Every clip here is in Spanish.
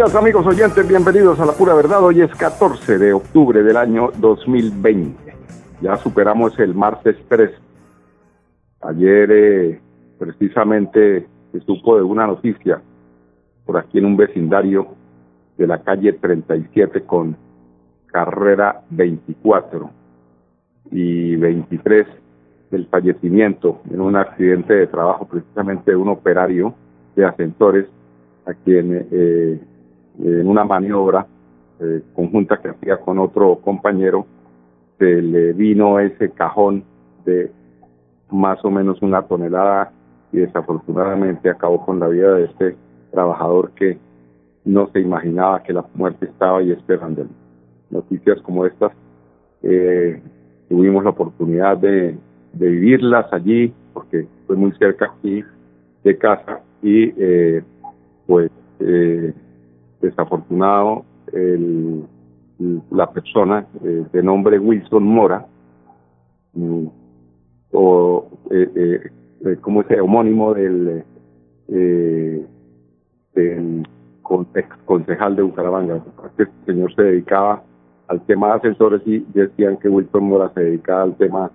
Días amigos oyentes, bienvenidos a La Pura Verdad. Hoy es 14 de octubre del año 2020. Ya superamos el martes 3. Ayer eh, precisamente se supo de una noticia por aquí en un vecindario de la calle 37 con carrera 24 y 23 del fallecimiento en un accidente de trabajo precisamente de un operario de ascensores a quien eh, en una maniobra eh, conjunta que hacía con otro compañero se le vino ese cajón de más o menos una tonelada y desafortunadamente acabó con la vida de este trabajador que no se imaginaba que la muerte estaba ahí esperando. Noticias como estas eh, tuvimos la oportunidad de, de, vivirlas allí porque fue muy cerca aquí de casa y eh, pues eh, desafortunado el, la persona eh, de nombre Wilson Mora mm, o eh, eh, eh como ese homónimo del del ex concejal de Bucaramanga. Este señor se dedicaba al tema de ascensores y decían que Wilson Mora se dedicaba al tema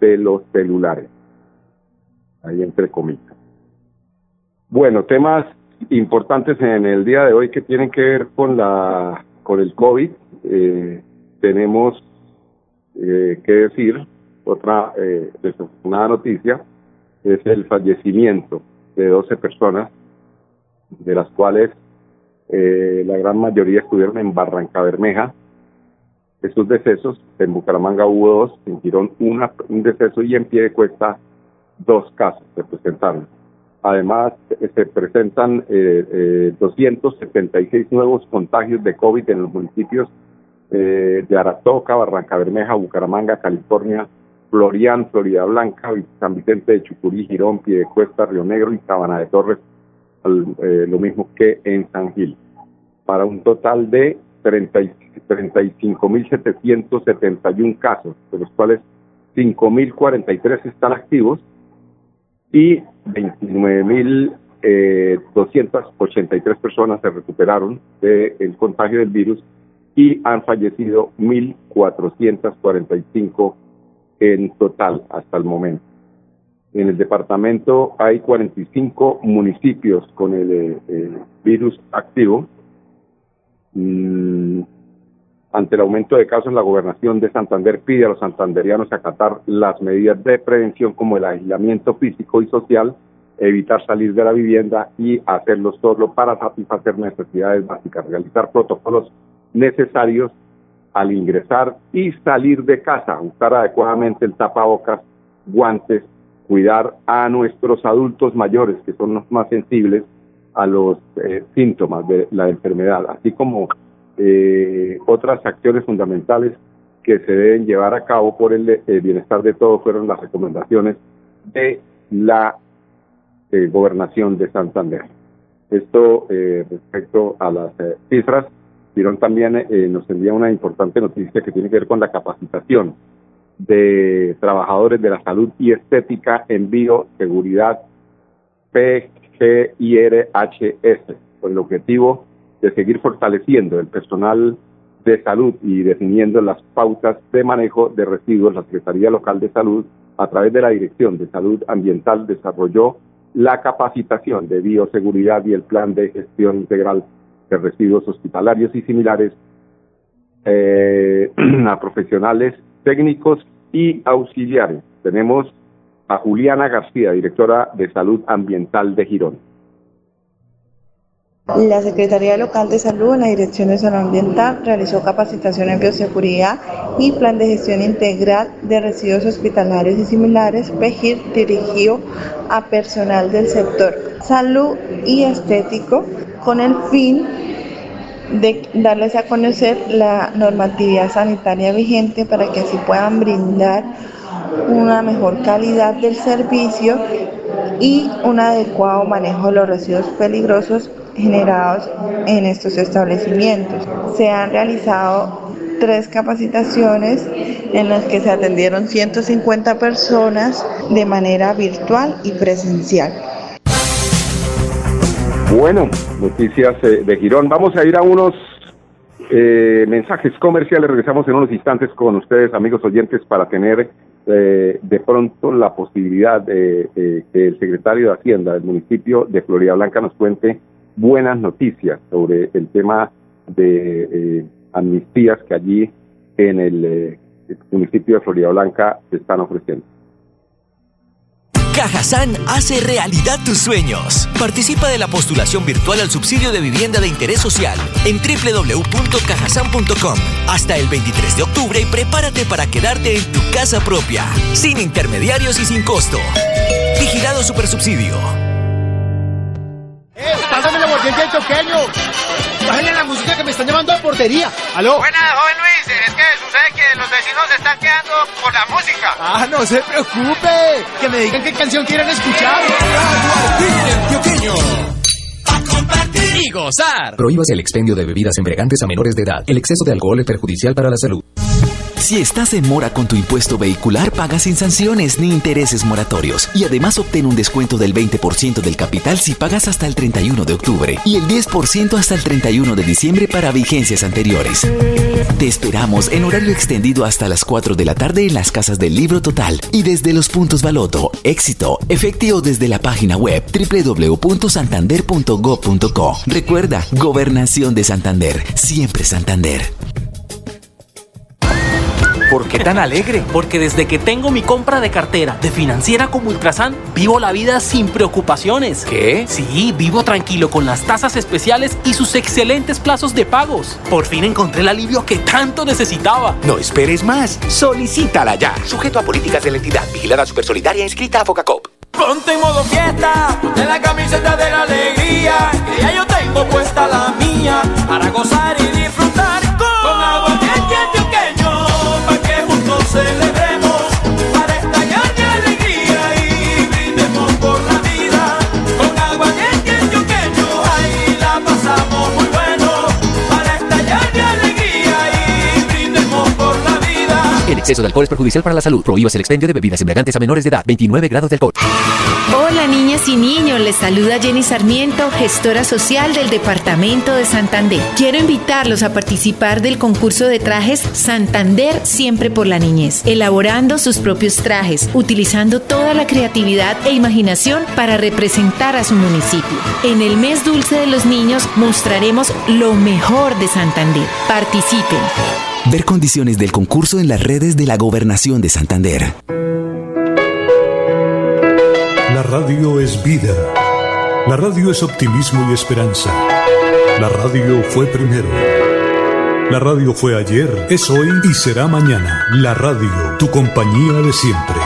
de los celulares. Ahí entre comillas. Bueno temas importantes en el día de hoy que tienen que ver con la con el COVID. Eh, tenemos eh, que decir otra eh, desafortunada noticia es el fallecimiento de 12 personas, de las cuales eh, la gran mayoría estuvieron en Barranca Bermeja. Estos decesos, en Bucaramanga hubo dos, en Girón una, un deceso y en pie de cuesta dos casos se presentaron. Además, se presentan eh, eh, 276 nuevos contagios de COVID en los municipios eh, de Aratoca, Barranca Bermeja, Bucaramanga, California, Florian, Florida Blanca, San Vicente de Chucurí, Girón, Piedecuesta, Río Negro y Sabana de Torres, eh, lo mismo que en San Gil, para un total de 35.771 casos, de los cuales 5.043 están activos y 29.283 eh, personas se recuperaron del contagio del virus y han fallecido 1.445 en total hasta el momento. En el departamento hay 45 municipios con el, eh, el virus activo. Mm, ante el aumento de casos, la gobernación de Santander pide a los santanderianos acatar las medidas de prevención como el aislamiento físico y social, evitar salir de la vivienda y hacerlo solo para satisfacer necesidades básicas, realizar protocolos necesarios al ingresar y salir de casa, usar adecuadamente el tapabocas, guantes, cuidar a nuestros adultos mayores que son los más sensibles a los eh, síntomas de la enfermedad, así como eh, otras acciones fundamentales que se deben llevar a cabo por el, bienestar de todos fueron las recomendaciones de la eh, gobernación de Santander. Esto eh, respecto a las eh, cifras, Girón también eh, nos envía una importante noticia que tiene que ver con la capacitación de trabajadores de la salud y estética en bioseguridad PGIRHS, con el objetivo de seguir fortaleciendo el personal de salud y definiendo las pautas de manejo de residuos, la Secretaría Local de Salud, a través de la Dirección de Salud Ambiental, desarrolló la capacitación de bioseguridad y el plan de gestión integral de residuos hospitalarios y similares eh, a profesionales técnicos y auxiliares. Tenemos a Juliana García, directora de Salud Ambiental de Girón. La Secretaría Local de Salud en la Dirección de Salud Ambiental realizó capacitación en bioseguridad y plan de gestión integral de residuos hospitalarios y similares, PEGIR, dirigido a personal del sector salud y estético con el fin de darles a conocer la normatividad sanitaria vigente para que así puedan brindar una mejor calidad del servicio y un adecuado manejo de los residuos peligrosos generados en estos establecimientos. Se han realizado tres capacitaciones en las que se atendieron 150 personas de manera virtual y presencial. Bueno, noticias eh, de Girón. Vamos a ir a unos eh, mensajes comerciales. Regresamos en unos instantes con ustedes, amigos oyentes, para tener eh, de pronto la posibilidad de, que el secretario de Hacienda del municipio de Florida Blanca nos cuente buenas noticias sobre el tema de amnistías que allí en el municipio de Florida Blanca se están ofreciendo. Cajazán hace realidad tus sueños. Participa de la postulación virtual al subsidio de vivienda de interés social en www.cajasan.com hasta el 23 de octubre y prepárate para quedarte en tu casa propia, sin intermediarios y sin costo. Vigilado Supersubsidio. ¡Eh! ¡Pásame la pequeño! Bájale la música que me están llamando a portería. ¿Aló? Buenas, joven Luis. Es que sucede que los vecinos se están quedando por la música. Ah, no se preocupe. Que me digan qué canción quieren escuchar. A compartir y gozar. Prohíbas el expendio de bebidas embriagantes a menores de edad. El exceso de alcohol es perjudicial para la salud. Si estás en mora con tu impuesto vehicular, pagas sin sanciones ni intereses moratorios. Y además obtén un descuento del 20% del capital si pagas hasta el 31 de octubre y el 10% hasta el 31 de diciembre para vigencias anteriores. Te esperamos en horario extendido hasta las 4 de la tarde en las casas del Libro Total y desde los puntos Baloto, Éxito, efectivo desde la página web www.santander.gov.co. Recuerda, Gobernación de Santander, siempre Santander. ¿Por qué tan alegre? Porque desde que tengo mi compra de cartera de financiera como Ultrasan, vivo la vida sin preocupaciones. ¿Qué? Sí, vivo tranquilo con las tasas especiales y sus excelentes plazos de pagos. Por fin encontré el alivio que tanto necesitaba. No esperes más. Solicítala ya. Sujeto a políticas de la entidad. Vigilada Supersolidaria inscrita a Focacop. Ponte en modo fiesta, de la camiseta de la alegría, que ya yo tengo puesta la mía, para gozar y exceso de alcohol es perjudicial para la salud prohíbas el expendio de bebidas embriagantes a menores de edad 29 grados de alcohol Hola niñas y niños, les saluda Jenny Sarmiento, gestora social del Departamento de Santander. Quiero invitarlos a participar del concurso de trajes Santander Siempre por la Niñez, elaborando sus propios trajes, utilizando toda la creatividad e imaginación para representar a su municipio. En el mes dulce de los niños mostraremos lo mejor de Santander. Participen. Ver condiciones del concurso en las redes de la Gobernación de Santander. La radio es vida. La radio es optimismo y esperanza. La radio fue primero. La radio fue ayer, es hoy y será mañana. La radio, tu compañía de siempre.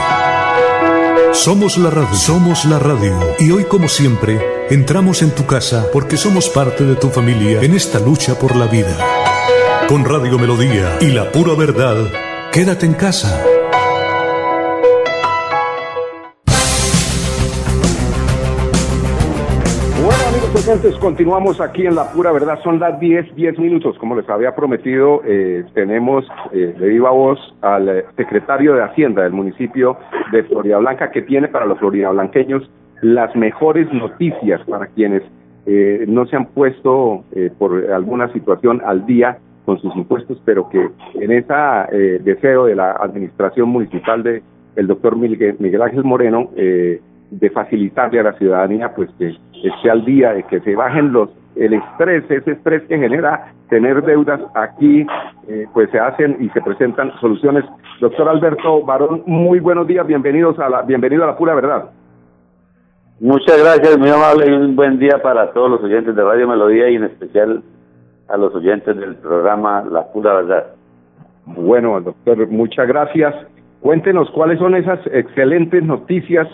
Somos la radio, somos la radio. Y hoy como siempre, entramos en tu casa porque somos parte de tu familia en esta lucha por la vida. Con Radio Melodía y la pura verdad, quédate en casa. Entonces continuamos aquí en La Pura Verdad, son las 10, 10 minutos, como les había prometido, eh, tenemos eh, de viva voz al eh, secretario de Hacienda del municipio de Florida Blanca, que tiene para los floridablanqueños las mejores noticias para quienes eh, no se han puesto por alguna situación al día con sus impuestos, pero que en ese deseo de la administración municipal de el doctor Miguel, Ángel Moreno, de facilitarle a la ciudadanía pues que esté al día, de que se bajen los el estrés, ese estrés que genera tener deudas aquí, eh, pues se hacen y se presentan soluciones. Doctor Alberto Barón, muy buenos días, bienvenidos a la, bienvenido a la pura verdad. Muchas gracias, muy amable y un buen día para todos los oyentes de Radio Melodía y en especial a los oyentes del programa La Pura Verdad. Bueno, doctor, muchas gracias. Cuéntenos cuáles son esas excelentes noticias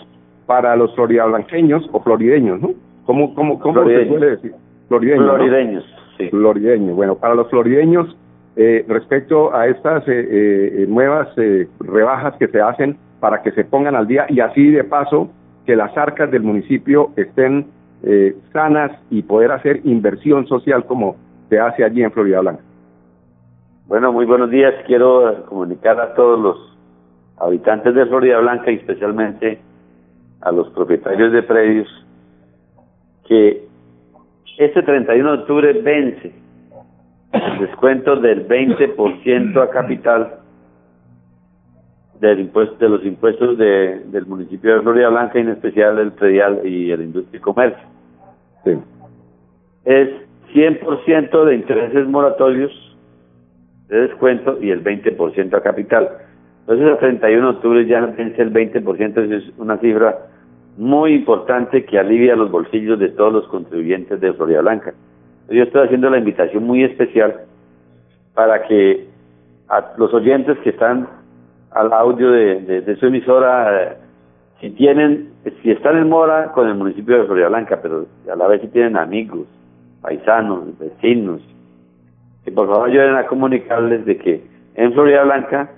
para los floridablanqueños o florideños, ¿no? ¿Cómo, cómo, cómo se suele decir? Florideños. Florideños. Florideños. Bueno, para los florideños, eh, respecto a estas eh, eh, nuevas rebajas que se hacen para que se pongan al día y así de paso que las arcas del municipio estén sanas y poder hacer inversión social como se hace allí en Florida Blanca. Bueno, muy buenos días. Quiero comunicar a todos los habitantes de Florida Blanca y especialmente a los propietarios de predios que este 31 de octubre vence el descuento del 20% a capital del impuesto, de los impuestos de, del municipio de Florida Blanca, en especial el predial y el industria y comercio. Sí. Es 100% de intereses moratorios de descuento y el 20% a capital. Entonces, el 31 de octubre ya vence el 20%, es una cifra muy importante que alivia los bolsillos de todos los contribuyentes de Florida Blanca. Yo estoy haciendo la invitación muy especial para que a los oyentes que están al audio de, su emisora, eh, si tienen, si están en mora con el municipio de Florida Blanca, pero a la vez si tienen amigos, paisanos, vecinos, que por favor ayuden a comunicarles de que en Florida Blanca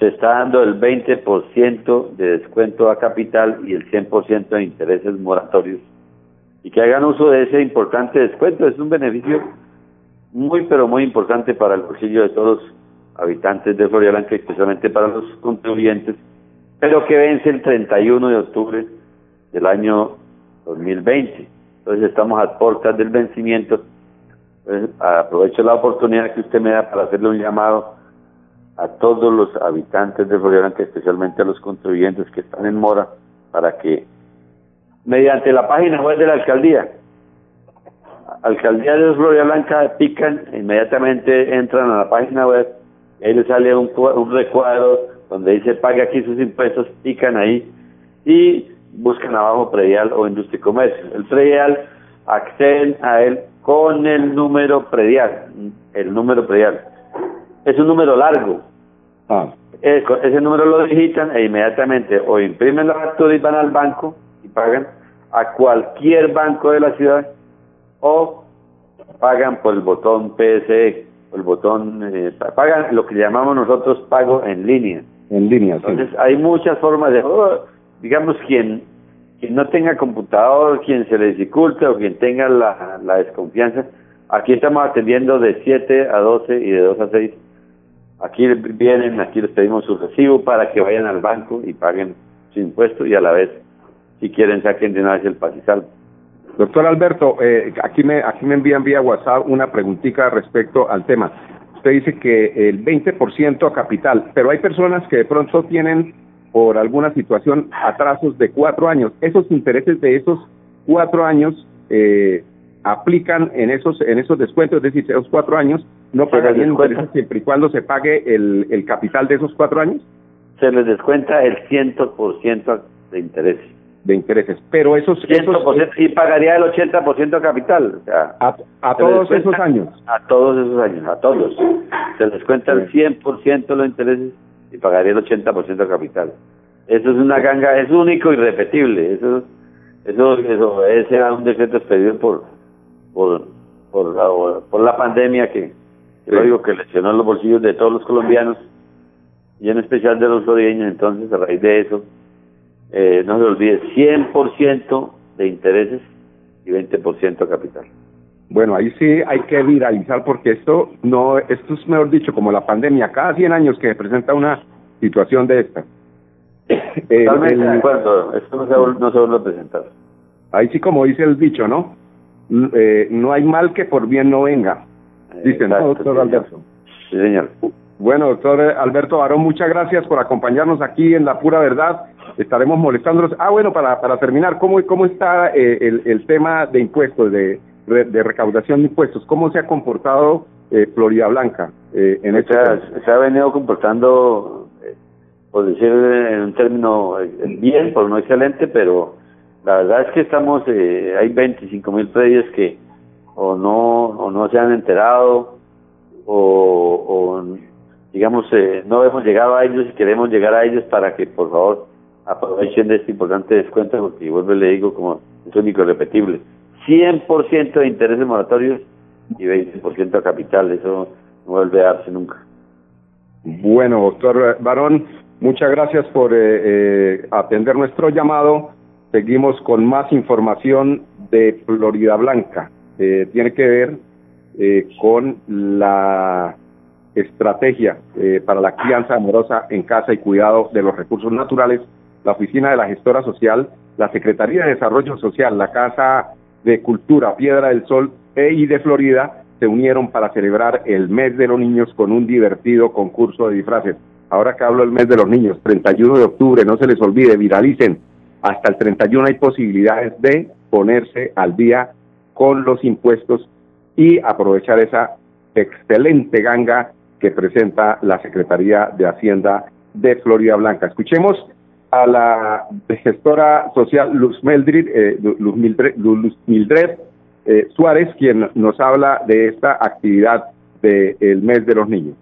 se está dando el 20% de descuento a capital y el 100% de intereses moratorios. Y que hagan uso de ese importante descuento. Es un beneficio muy, pero muy importante para el bolsillo de todos los habitantes de Florida Blanca, especialmente para los contribuyentes, pero que vence el 31 de octubre del año 2020. Entonces estamos a puertas del vencimiento. aprovecho la oportunidad que usted me da para hacerle un llamado a todos los habitantes de Florida Blanca, especialmente a los contribuyentes que están en mora, para que mediante la página web de la alcaldía, alcaldía de Florida Blanca, pican, inmediatamente entran a la página web, ahí les sale un, un recuadro donde dice pague aquí sus impuestos, pican ahí y buscan abajo predial o industria y comercio. El predial acceden a él con el número predial, el número predial es un número largo. Ah. ese número lo digitan e inmediatamente o imprimen la factura y van al banco y pagan a cualquier banco de la ciudad o pagan por el botón PSE, el botón, eh, pagan lo que llamamos nosotros pago en línea. En línea, Entonces hay muchas formas de, oh, digamos, quien, quien no tenga computador, quien se le dificulte o quien tenga la, la desconfianza, aquí estamos atendiendo de 7 a 12 y de 2 a 6 Aquí vienen, aquí les pedimos su recibo para que vayan al banco y paguen su impuesto y a la vez, si quieren, saquen de una vez el pasizal. Doctor Alberto, eh, aquí me aquí me envían vía WhatsApp una preguntita respecto al tema. Usted dice que el 20% a capital, pero hay personas que de pronto tienen por alguna situación atrasos de cuatro años. Esos intereses de esos cuatro años eh, aplican en esos en esos descuentos, es decir, esos cuatro años no pagarían intereses siempre y cuando se pague el, el capital de esos cuatro años. Se les descuenta el 100% de intereses. De intereses, pero esos... 100%, y pagaría el 80% de capital. O sea, a, todos esos años. A todos esos años, a todos. Se les descuenta el 100% de los intereses y pagaría el 80% de capital. Eso es una ganga, es único y repetible. Eso, eso, eso ese era un decreto expedido por por, por, la, por la pandemia que, lo digo que lesionó los bolsillos de todos los colombianos y en especial de los florideños. Entonces, a raíz de eso, eh, no se olvide, 100% de intereses y 20% capital. Bueno, ahí sí hay que viralizar porque esto no, esto es mejor dicho como la pandemia, cada 100 años que se presenta una situación de esta. Totalmente de acuerdo, esto no se, no se vuelve a presentar. Ahí sí como dice el dicho, ¿no? eh, no hay mal que por bien no venga. Dicen, doctor Alberto? Sí, señor. Bueno, doctor Alberto Barón, muchas gracias por acompañarnos aquí en La Pura Verdad. Estaremos molestándolos. Ah, bueno, para, para terminar, ¿cómo, cómo está eh, el, el tema de impuestos, de, de recaudación de impuestos? ¿Cómo se ha comportado eh, Florida Blanca eh, en este Se ha venido comportando, por decir en un término bien, por no excelente, pero la verdad es que estamos, eh, hay 25 mil predios que o no, o no se han enterado, o, digamos, eh, no hemos llegado a ellos y queremos llegar a ellos para que por favor aprovechen de este importante descuento, porque vuelvo le digo como es único y repetible. 100% de intereses moratorios y 20% a capital. Eso no vuelve a darse nunca. Bueno, doctor Barón, muchas gracias por eh, eh, atender nuestro llamado. Seguimos con más información de Florida Blanca. Eh, tiene que ver eh, con la estrategia eh, para la crianza amorosa en casa y cuidado de los recursos naturales. La Oficina de la Gestora Social, la Secretaría de Desarrollo Social, la Casa de Cultura Piedra del Sol e y de Florida se unieron para celebrar el mes de los niños con un divertido concurso de disfraces. Ahora que hablo del mes de los niños, 31 de octubre, no se les olvide, viralicen. Hasta el 31 hay posibilidades de ponerse al día con los impuestos y aprovechar esa excelente ganga que presenta la Secretaría de Hacienda de Florida Blanca. Escuchemos a la gestora social Luz eh, Mildred, Luz Mildred eh, Suárez, quien nos habla de esta actividad del mes de los niños.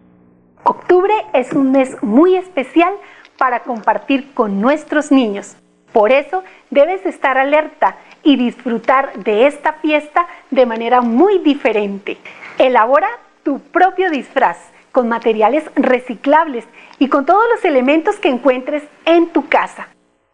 Octubre es un mes muy especial para compartir con nuestros niños. Por eso debes estar alerta y disfrutar de esta fiesta de manera muy diferente. Elabora tu propio disfraz con materiales reciclables y con todos los elementos que encuentres en tu casa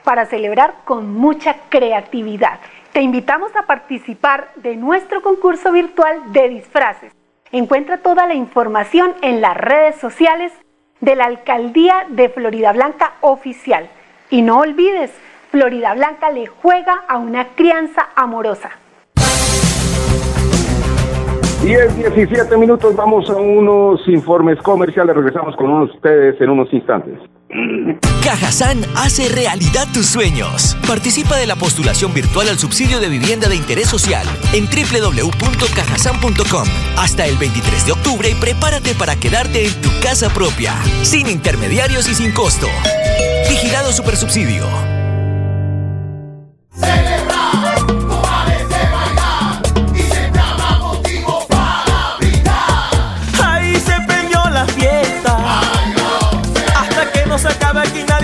para celebrar con mucha creatividad. Te invitamos a participar de nuestro concurso virtual de disfraces. Encuentra toda la información en las redes sociales de la Alcaldía de Florida Blanca Oficial. Y no olvides, Florida Blanca le juega a una crianza amorosa. 10, 17 minutos, vamos a unos informes comerciales, regresamos con ustedes en unos instantes. Cajazán hace realidad tus sueños. Participa de la postulación virtual al subsidio de vivienda de interés social en www.cajasan.com hasta el 23 de octubre y prepárate para quedarte en tu casa propia, sin intermediarios y sin costo. Vigilado Supersubsidio.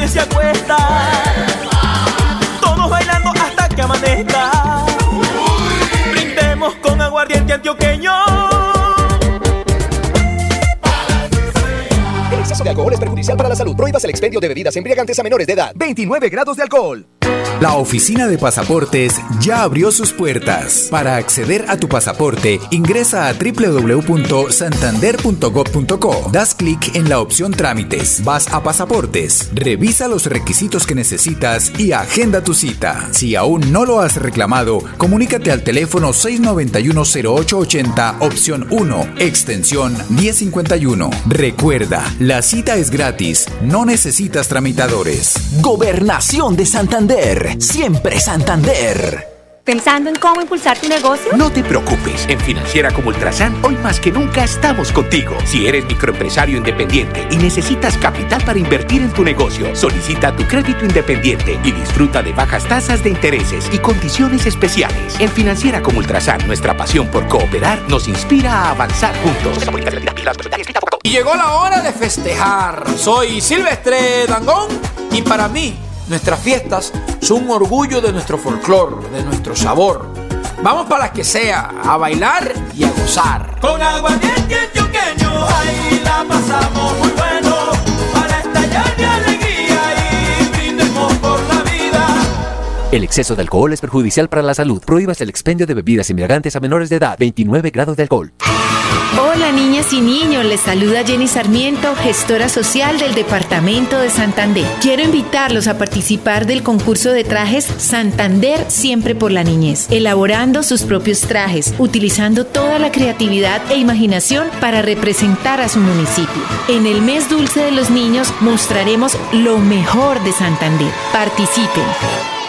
Nadie se acuesta. Todos bailando hasta que amanezca. Brindemos con aguardiente antioqueño. De alcohol es perjudicial para la salud. Prohíbas el expendio de bebidas embriagantes a menores de edad. 29 grados de alcohol. La oficina de pasaportes ya abrió sus puertas. Para acceder a tu pasaporte, ingresa a www.santander.gov.co. Das clic en la opción Trámites. Vas a Pasaportes. Revisa los requisitos que necesitas y agenda tu cita. Si aún no lo has reclamado, comunícate al teléfono 691-0880, opción 1, extensión 1051. Recuerda, la cita es gratis. No necesitas tramitadores. Gobernación de Santander. Siempre Santander. ¿Pensando en cómo impulsar tu negocio? No te preocupes, en Financiera como Ultrasan hoy más que nunca estamos contigo. Si eres microempresario independiente y necesitas capital para invertir en tu negocio, solicita tu crédito independiente y disfruta de bajas tasas de intereses y condiciones especiales. En Financiera como Ultrasan, nuestra pasión por cooperar nos inspira a avanzar juntos. Y llegó la hora de festejar. Soy Silvestre Dangón y para mí nuestras fiestas son un orgullo de nuestro folclor, de nuestro sabor. Vamos para las que sea, a bailar y a gozar. Con aguardiente antioqueño, ahí la pasamos muy bueno. Para estallar de alegría y brindemos por la vida. El exceso de alcohol es perjudicial para la salud. Prohíbas el expendio de bebidas embriagantes a menores de edad. 29 grados de alcohol. Hola niñas y niños, les saluda Jenny Sarmiento, gestora social del Departamento de Santander. Quiero invitarlos a participar del concurso de trajes Santander Siempre por la Niñez, elaborando sus propios trajes, utilizando toda la creatividad e imaginación para representar a su municipio. En el mes dulce de los niños mostraremos lo mejor de Santander. Participen.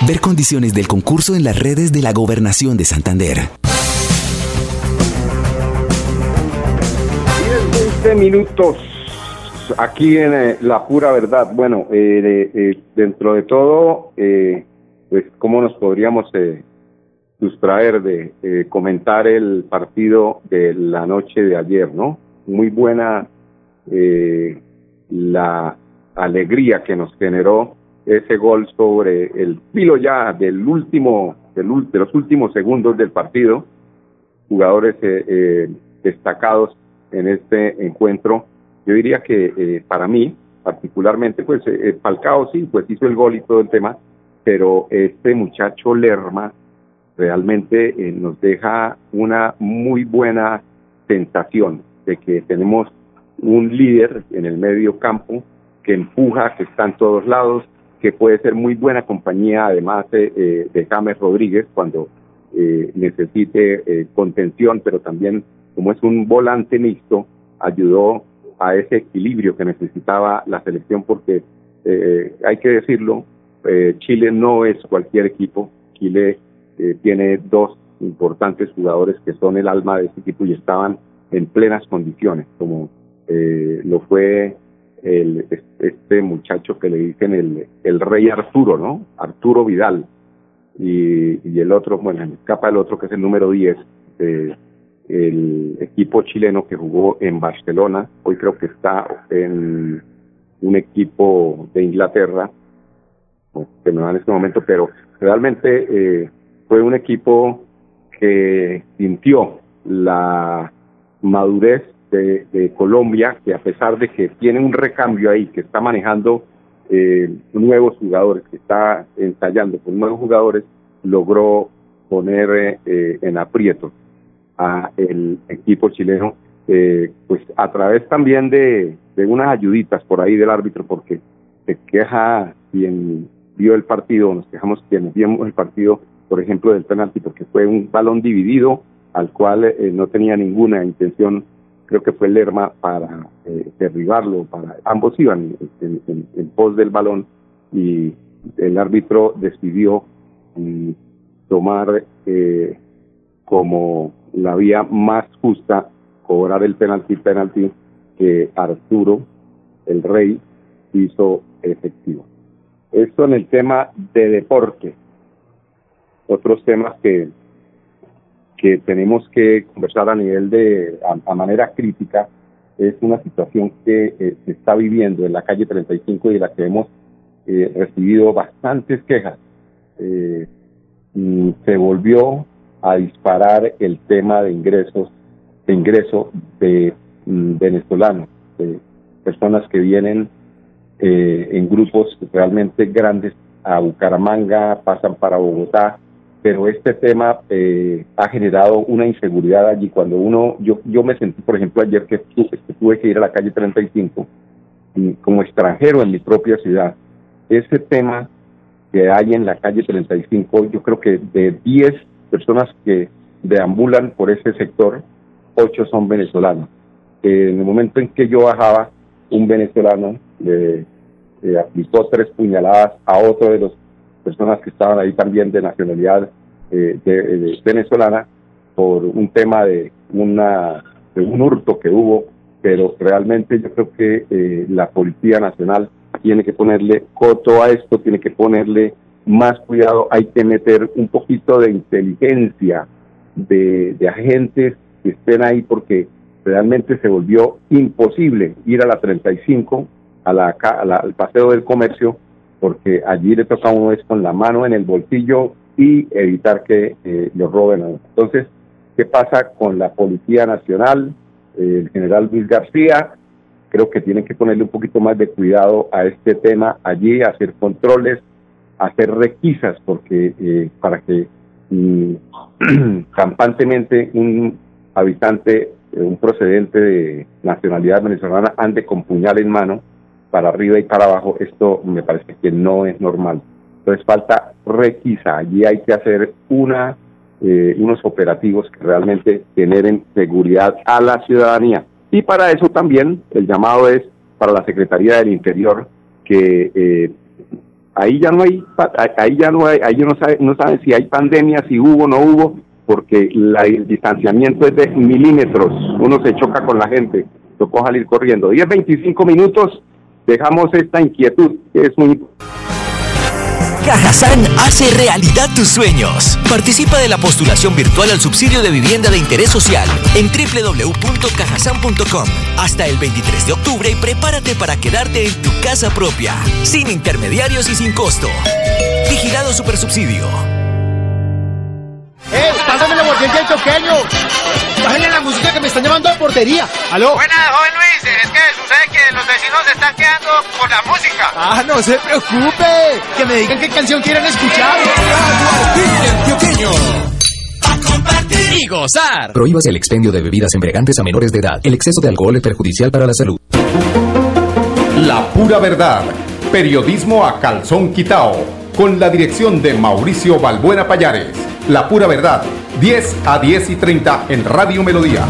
Ver condiciones del concurso en las redes de la Gobernación de Santander. 20 minutos aquí en eh, La Pura Verdad. Bueno, eh, eh, dentro de todo, eh, pues, ¿cómo nos podríamos eh, sustraer de comentar el partido de la noche de ayer, no? Muy buena la alegría que nos generó ese gol sobre el filo ya del último, del, de los últimos segundos del partido. Jugadores destacados en este encuentro. Yo diría que eh, para mí, particularmente, pues eh, Falcao sí, pues hizo el gol y todo el tema, pero este muchacho Lerma realmente eh, nos deja una muy buena sensación de que tenemos un líder en el medio campo que empuja, que está en todos lados, que puede ser muy buena compañía, además de, de James Rodríguez, cuando eh, necesite eh, contención, pero también como es un volante mixto, ayudó a ese equilibrio que necesitaba la selección porque eh, hay que decirlo, Chile no es cualquier equipo, Chile tiene dos importantes jugadores que son el alma de este equipo y estaban en plenas condiciones, como lo fue el, este muchacho que le dicen el, el rey Arturo, ¿no? Arturo Vidal, y, el otro, bueno, escapa el otro que es el número 10 el equipo chileno que jugó en Barcelona, hoy creo que está en un equipo de Inglaterra, que no da en este momento, pero realmente eh, fue un equipo que sintió la madurez de, de, Colombia, que a pesar de que tiene un recambio ahí, que está manejando eh, nuevos jugadores, que está ensayando con nuevos jugadores, logró poner eh, en aprieto a el equipo chileno, eh, pues a través también de, unas ayuditas por ahí del árbitro, porque se queja quien vio el partido, nos quejamos quienes vimos el partido, por ejemplo, del penalti, porque fue un balón dividido al cual eh, no tenía ninguna intención creo que fue Lerma para eh, derribarlo, para ambos iban en, pos del balón y el árbitro decidió mm, tomar eh, como la vía más justa cobrar el penalti penalti que Arturo, el rey, hizo efectivo. Esto en el tema de deporte. Otros temas que que tenemos que conversar a nivel de, a, manera crítica, es una situación que eh, se está viviendo en la calle 35 y de la que hemos eh, recibido bastantes quejas. Eh, se volvió a disparar el tema de ingresos, de ingreso de mm, venezolanos, de personas que vienen en grupos realmente grandes a Bucaramanga, pasan para Bogotá, pero este tema eh, ha generado una inseguridad allí. Cuando uno, yo, yo me sentí, por ejemplo, ayer que, tuve que ir a la calle 35 y como extranjero en mi propia ciudad, ese tema que hay en la calle 35, yo creo que de 10 personas que deambulan por ese sector, 8 son venezolanos. en el momento en que yo bajaba, un venezolano le aplicó tres puñaladas a otro de los personas que estaban ahí también de nacionalidad eh, de, venezolana por un tema de, una, de un hurto que hubo, pero realmente yo creo que eh, la Policía Nacional tiene que ponerle coto a esto, tiene que ponerle más cuidado, hay que meter un poquito de inteligencia de, de agentes que estén ahí porque realmente se volvió imposible ir a la 35, a la, al paseo del comercio, porque allí le toca a uno es con la mano en el bolsillo y evitar que eh, lo roben. Entonces, ¿qué pasa con la Policía Nacional? Eh, el general Luis García, creo que tienen que ponerle un poquito más de cuidado a este tema allí, hacer controles, hacer requisas, porque eh, para que mm, campantemente un habitante, un procedente de nacionalidad venezolana ande con puñal en mano, para arriba y para abajo, esto me parece que no es normal. Entonces falta requisa, allí hay que hacer una, eh, unos operativos que realmente generen seguridad a la ciudadanía. Y para eso también el llamado es para la Secretaría del Interior, que eh, ahí ya no hay, ahí ya no hay, ahí no saben, no saben si hay pandemia, si hubo o no hubo, porque la, el distanciamiento es de milímetros, uno se choca con la gente, tocó salir corriendo. 10, 25 minutos, dejamos esta inquietud que es muy Cajazán hace realidad tus sueños. Participa de la postulación virtual al subsidio de vivienda de interés social en www.cajasan.com hasta el 23 de octubre y prepárate para quedarte en tu casa propia, sin intermediarios y sin costo. Vigilado Supersubsidio. ¡Eh! ¡Pásame la botella del choqueño! ¡Bájale la música que me están llamando a portería. ¿Aló? Buenas, joven Luis. Es que sucede que los vecinos se están quedando por la música. Ah, no se preocupe. Que me digan qué canción quieren escuchar. Y gozar. Prohíbas el expendio de bebidas embriagantes a menores de edad. El exceso de alcohol es perjudicial para la salud. La pura verdad. Periodismo a calzón quitao. Con la dirección de Mauricio Balbuena Payares. La pura verdad. 10 a 10 y 30 en Radio Melodía.